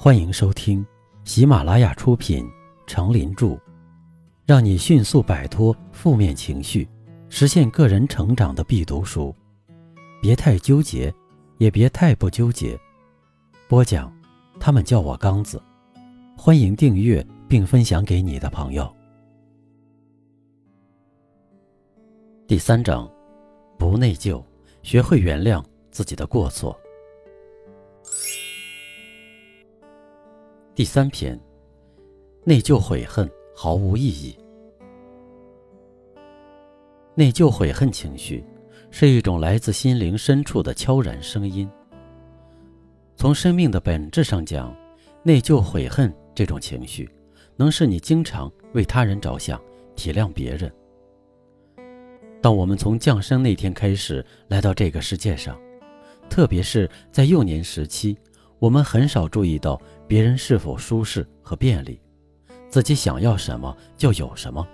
欢迎收听喜马拉雅出品《成林著》，让你迅速摆脱负面情绪，实现个人成长的必读书。别太纠结，也别太不纠结。播讲，他们叫我刚子。欢迎订阅并分享给你的朋友。第三章，不内疚，学会原谅自己的过错。第三篇，内疚悔恨毫无意义。内疚悔恨情绪是一种来自心灵深处的悄然声音。从生命的本质上讲，内疚悔恨这种情绪，能使你经常为他人着想，体谅别人。当我们从降生那天开始来到这个世界上，特别是在幼年时期。我们很少注意到别人是否舒适和便利，自己想要什么就有什么。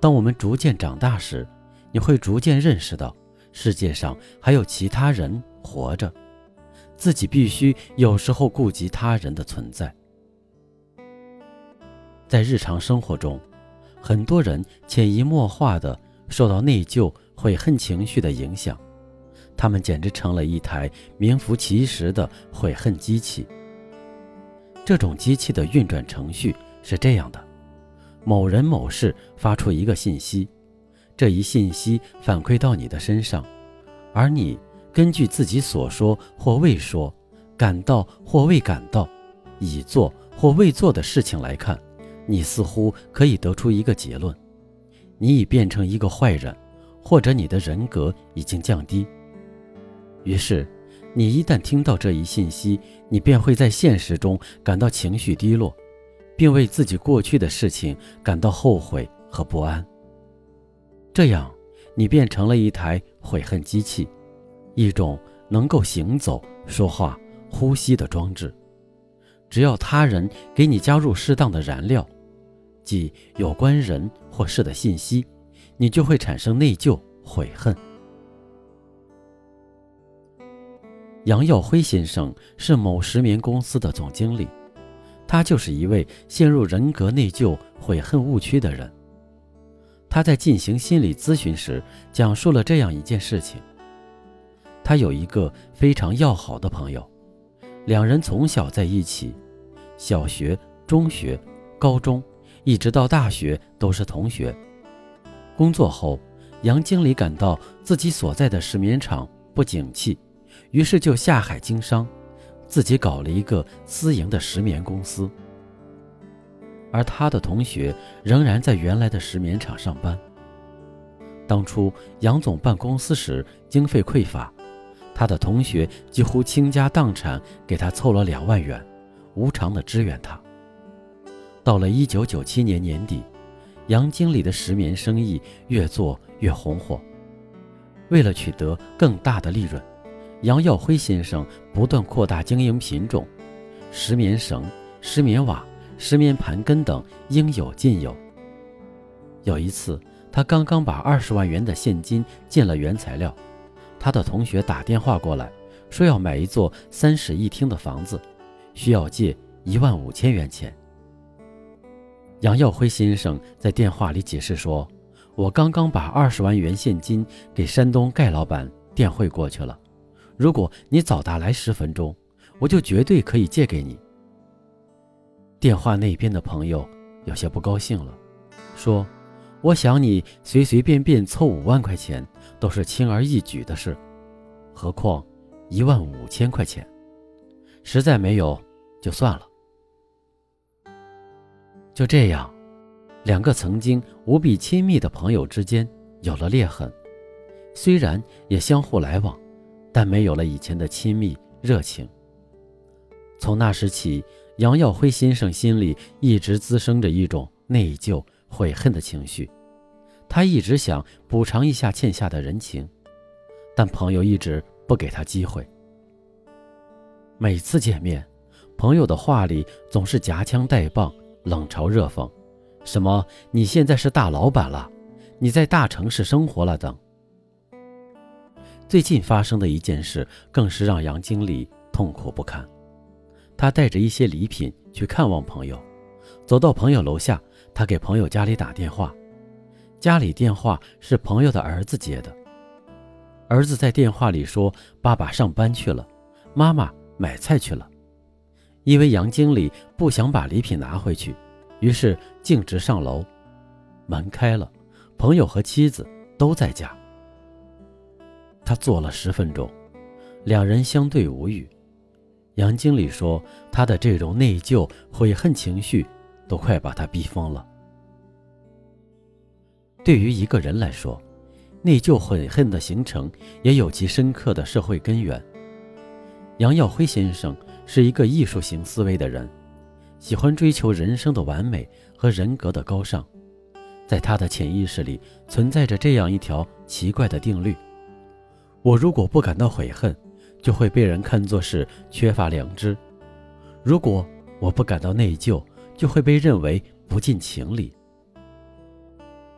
当我们逐渐长大时，你会逐渐认识到世界上还有其他人活着，自己必须有时候顾及他人的存在。在日常生活中，很多人潜移默化地受到内疚、悔恨情绪的影响。他们简直成了一台名副其实的悔恨机器。这种机器的运转程序是这样的：某人某事发出一个信息，这一信息反馈到你的身上，而你根据自己所说或未说、感到或未感到、已做或未做的事情来看，你似乎可以得出一个结论：你已变成一个坏人，或者你的人格已经降低。于是，你一旦听到这一信息，你便会在现实中感到情绪低落，并为自己过去的事情感到后悔和不安。这样，你变成了一台悔恨机器，一种能够行走、说话、呼吸的装置。只要他人给你加入适当的燃料，即有关人或事的信息，你就会产生内疚、悔恨。杨耀辉先生是某石棉公司的总经理，他就是一位陷入人格内疚、悔恨误区的人。他在进行心理咨询时讲述了这样一件事情：他有一个非常要好的朋友，两人从小在一起，小学、中学、高中，一直到大学都是同学。工作后，杨经理感到自己所在的石棉厂不景气。于是就下海经商，自己搞了一个私营的石棉公司。而他的同学仍然在原来的石棉厂上班。当初杨总办公司时经费匮乏，他的同学几乎倾家荡产给他凑了两万元，无偿的支援他。到了一九九七年年底，杨经理的石棉生意越做越红火。为了取得更大的利润。杨耀辉先生不断扩大经营品种，石棉绳、石棉瓦、石棉盘根等应有尽有。有一次，他刚刚把二十万元的现金进了原材料，他的同学打电话过来，说要买一座三室一厅的房子，需要借一万五千元钱。杨耀辉先生在电话里解释说：“我刚刚把二十万元现金给山东盖老板电汇过去了。”如果你早打来十分钟，我就绝对可以借给你。电话那边的朋友有些不高兴了，说：“我想你随随便便凑五万块钱都是轻而易举的事，何况一万五千块钱，实在没有就算了。”就这样，两个曾经无比亲密的朋友之间有了裂痕，虽然也相互来往。但没有了以前的亲密热情。从那时起，杨耀辉先生心里一直滋生着一种内疚、悔恨的情绪。他一直想补偿一下欠下的人情，但朋友一直不给他机会。每次见面，朋友的话里总是夹枪带棒、冷嘲热讽，什么“你现在是大老板了，你在大城市生活了”等。最近发生的一件事，更是让杨经理痛苦不堪。他带着一些礼品去看望朋友，走到朋友楼下，他给朋友家里打电话，家里电话是朋友的儿子接的。儿子在电话里说：“爸爸上班去了，妈妈买菜去了。”因为杨经理不想把礼品拿回去，于是径直上楼。门开了，朋友和妻子都在家。他坐了十分钟，两人相对无语。杨经理说：“他的这种内疚、悔恨情绪，都快把他逼疯了。”对于一个人来说，内疚悔恨的形成也有其深刻的社会根源。杨耀辉先生是一个艺术型思维的人，喜欢追求人生的完美和人格的高尚。在他的潜意识里存在着这样一条奇怪的定律：我如果不感到悔恨，就会被人看作是缺乏良知；如果我不感到内疚，就会被认为不近情理。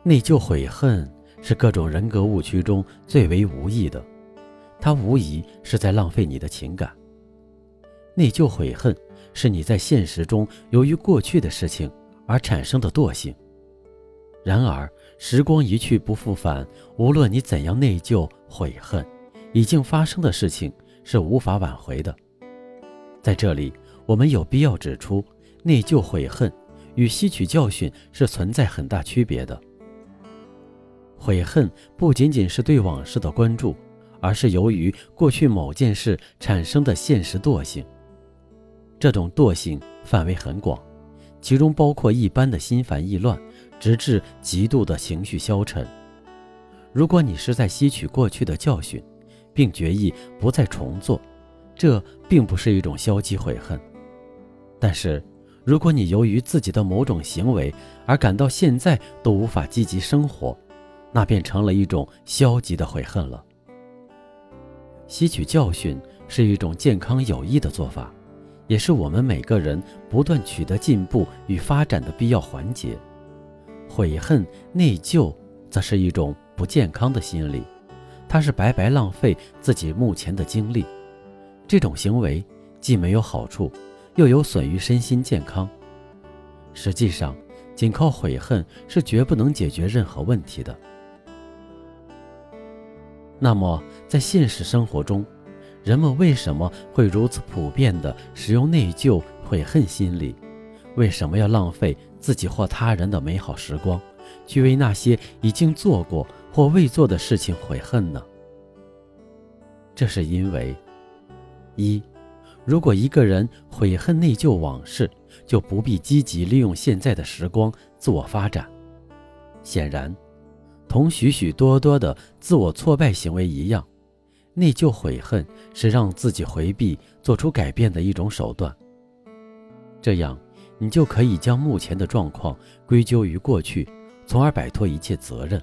内疚悔恨是各种人格误区中最为无益的，它无疑是在浪费你的情感。内疚悔恨是你在现实中由于过去的事情而产生的惰性。然而，时光一去不复返，无论你怎样内疚悔恨，已经发生的事情是无法挽回的。在这里，我们有必要指出，内疚悔恨与吸取教训是存在很大区别的。悔恨不仅仅是对往事的关注，而是由于过去某件事产生的现实惰性。这种惰性范围很广，其中包括一般的心烦意乱。直至极度的情绪消沉。如果你是在吸取过去的教训，并决意不再重做，这并不是一种消极悔恨。但是，如果你由于自己的某种行为而感到现在都无法积极生活，那便成了一种消极的悔恨了。吸取教训是一种健康有益的做法，也是我们每个人不断取得进步与发展的必要环节。悔恨、内疚，则是一种不健康的心理，他是白白浪费自己目前的精力。这种行为既没有好处，又有损于身心健康。实际上，仅靠悔恨是绝不能解决任何问题的。那么，在现实生活中，人们为什么会如此普遍地使用内疚、悔恨心理？为什么要浪费自己或他人的美好时光，去为那些已经做过或未做的事情悔恨呢？这是因为：一，如果一个人悔恨内疚往事，就不必积极利用现在的时光自我发展。显然，同许许多多的自我挫败行为一样，内疚悔恨是让自己回避做出改变的一种手段。这样。你就可以将目前的状况归咎于过去，从而摆脱一切责任。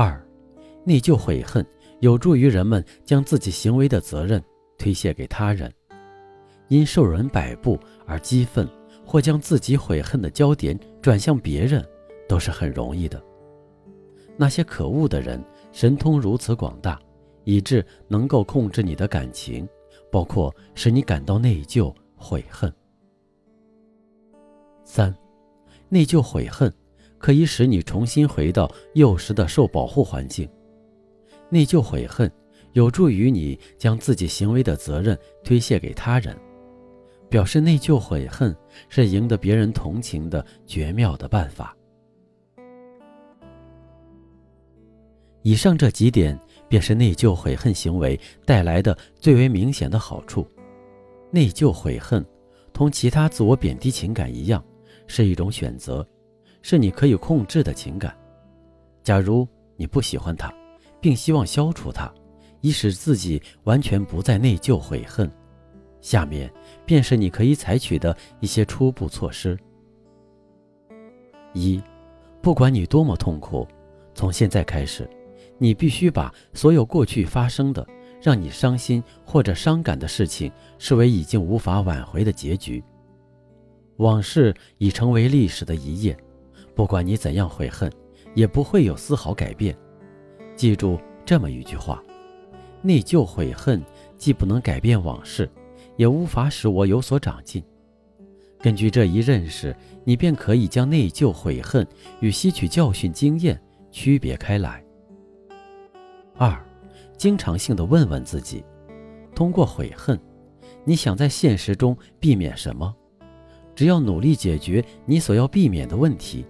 二，内疚悔恨有助于人们将自己行为的责任推卸给他人，因受人摆布而激愤，或将自己悔恨的焦点转向别人，都是很容易的。那些可恶的人神通如此广大，以致能够控制你的感情，包括使你感到内疚悔恨。三，内疚悔恨可以使你重新回到幼时的受保护环境。内疚悔恨有助于你将自己行为的责任推卸给他人。表示内疚悔恨是赢得别人同情的绝妙的办法。以上这几点便是内疚悔恨行为带来的最为明显的好处。内疚悔恨同其他自我贬低情感一样。是一种选择，是你可以控制的情感。假如你不喜欢他，并希望消除他，以使自己完全不再内疚悔恨，下面便是你可以采取的一些初步措施：一，不管你多么痛苦，从现在开始，你必须把所有过去发生的让你伤心或者伤感的事情视为已经无法挽回的结局。往事已成为历史的一页，不管你怎样悔恨，也不会有丝毫改变。记住这么一句话：内疚悔恨既不能改变往事，也无法使我有所长进。根据这一认识，你便可以将内疚、悔恨与吸取教训经验区别开来。二，经常性的问问自己：通过悔恨，你想在现实中避免什么？只要努力解决你所要避免的问题，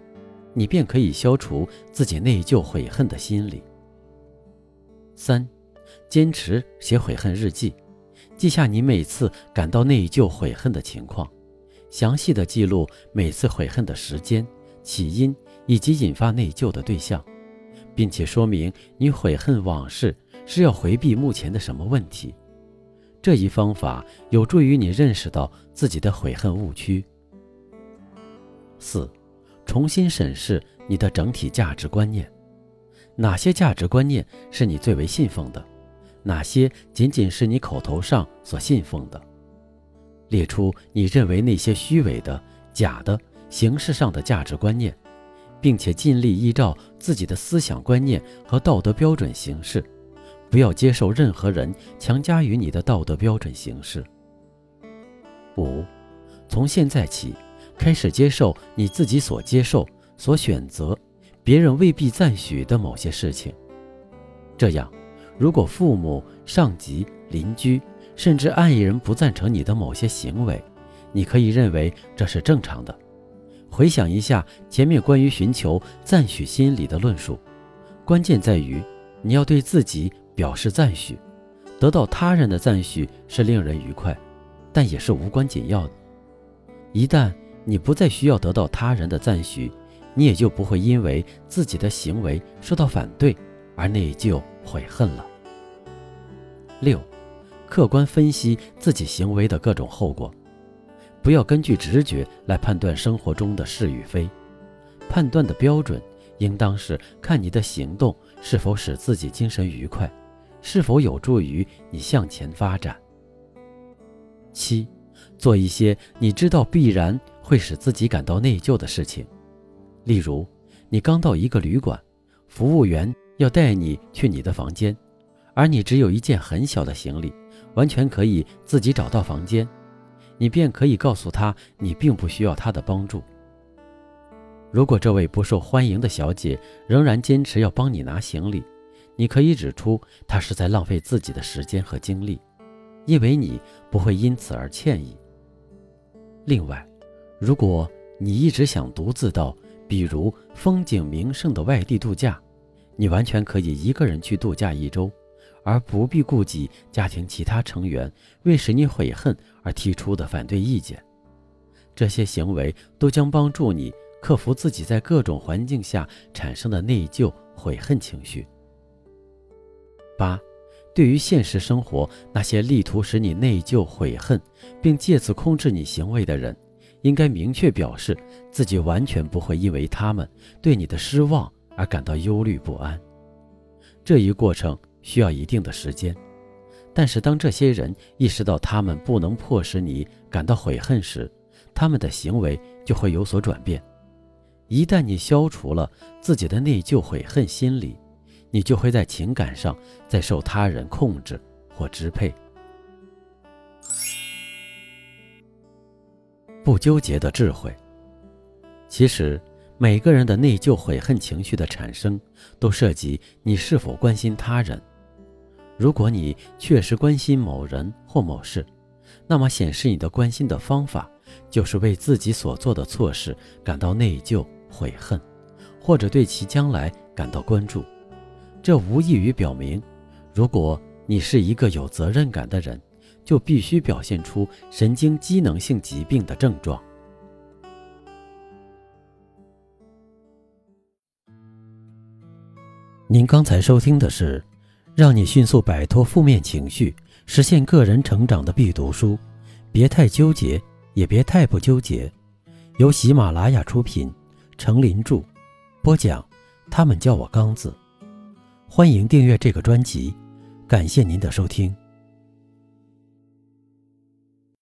你便可以消除自己内疚、悔恨的心理。三，坚持写悔恨日记，记下你每次感到内疚、悔恨的情况。详细的记录每次悔恨的时间、起因以及引发内疚的对象，并且说明你悔恨往事是要回避目前的什么问题。这一方法有助于你认识到自己的悔恨误区。四，重新审视你的整体价值观念，哪些价值观念是你最为信奉的，哪些仅仅是你口头上所信奉的。列出你认为那些虚伪的、假的、形式上的价值观念，并且尽力依照自己的思想观念和道德标准行事，不要接受任何人强加于你的道德标准行事。五，从现在起，开始接受你自己所接受、所选择、别人未必赞许的某些事情。这样，如果父母、上级、邻居，甚至爱人不赞成你的某些行为，你可以认为这是正常的。回想一下前面关于寻求赞许心理的论述，关键在于你要对自己表示赞许。得到他人的赞许是令人愉快，但也是无关紧要的。一旦你不再需要得到他人的赞许，你也就不会因为自己的行为受到反对而内疚悔恨了。六。客观分析自己行为的各种后果，不要根据直觉来判断生活中的是与非。判断的标准应当是看你的行动是否使自己精神愉快，是否有助于你向前发展。七，做一些你知道必然会使自己感到内疚的事情，例如，你刚到一个旅馆，服务员要带你去你的房间，而你只有一件很小的行李。完全可以自己找到房间，你便可以告诉他你并不需要他的帮助。如果这位不受欢迎的小姐仍然坚持要帮你拿行李，你可以指出她是在浪费自己的时间和精力，因为你不会因此而歉意。另外，如果你一直想独自到比如风景名胜的外地度假，你完全可以一个人去度假一周。而不必顾及家庭其他成员为使你悔恨而提出的反对意见，这些行为都将帮助你克服自己在各种环境下产生的内疚、悔恨情绪。八，对于现实生活那些力图使你内疚、悔恨，并借此控制你行为的人，应该明确表示自己完全不会因为他们对你的失望而感到忧虑不安。这一过程。需要一定的时间，但是当这些人意识到他们不能迫使你感到悔恨时，他们的行为就会有所转变。一旦你消除了自己的内疚悔恨心理，你就会在情感上再受他人控制或支配。不纠结的智慧，其实每个人的内疚悔恨情绪的产生，都涉及你是否关心他人。如果你确实关心某人或某事，那么显示你的关心的方法就是为自己所做的错事感到内疚、悔恨，或者对其将来感到关注。这无异于表明，如果你是一个有责任感的人，就必须表现出神经机能性疾病的症状。您刚才收听的是。让你迅速摆脱负面情绪，实现个人成长的必读书。别太纠结，也别太不纠结。由喜马拉雅出品，程林著，播讲。他们叫我刚子。欢迎订阅这个专辑，感谢您的收听。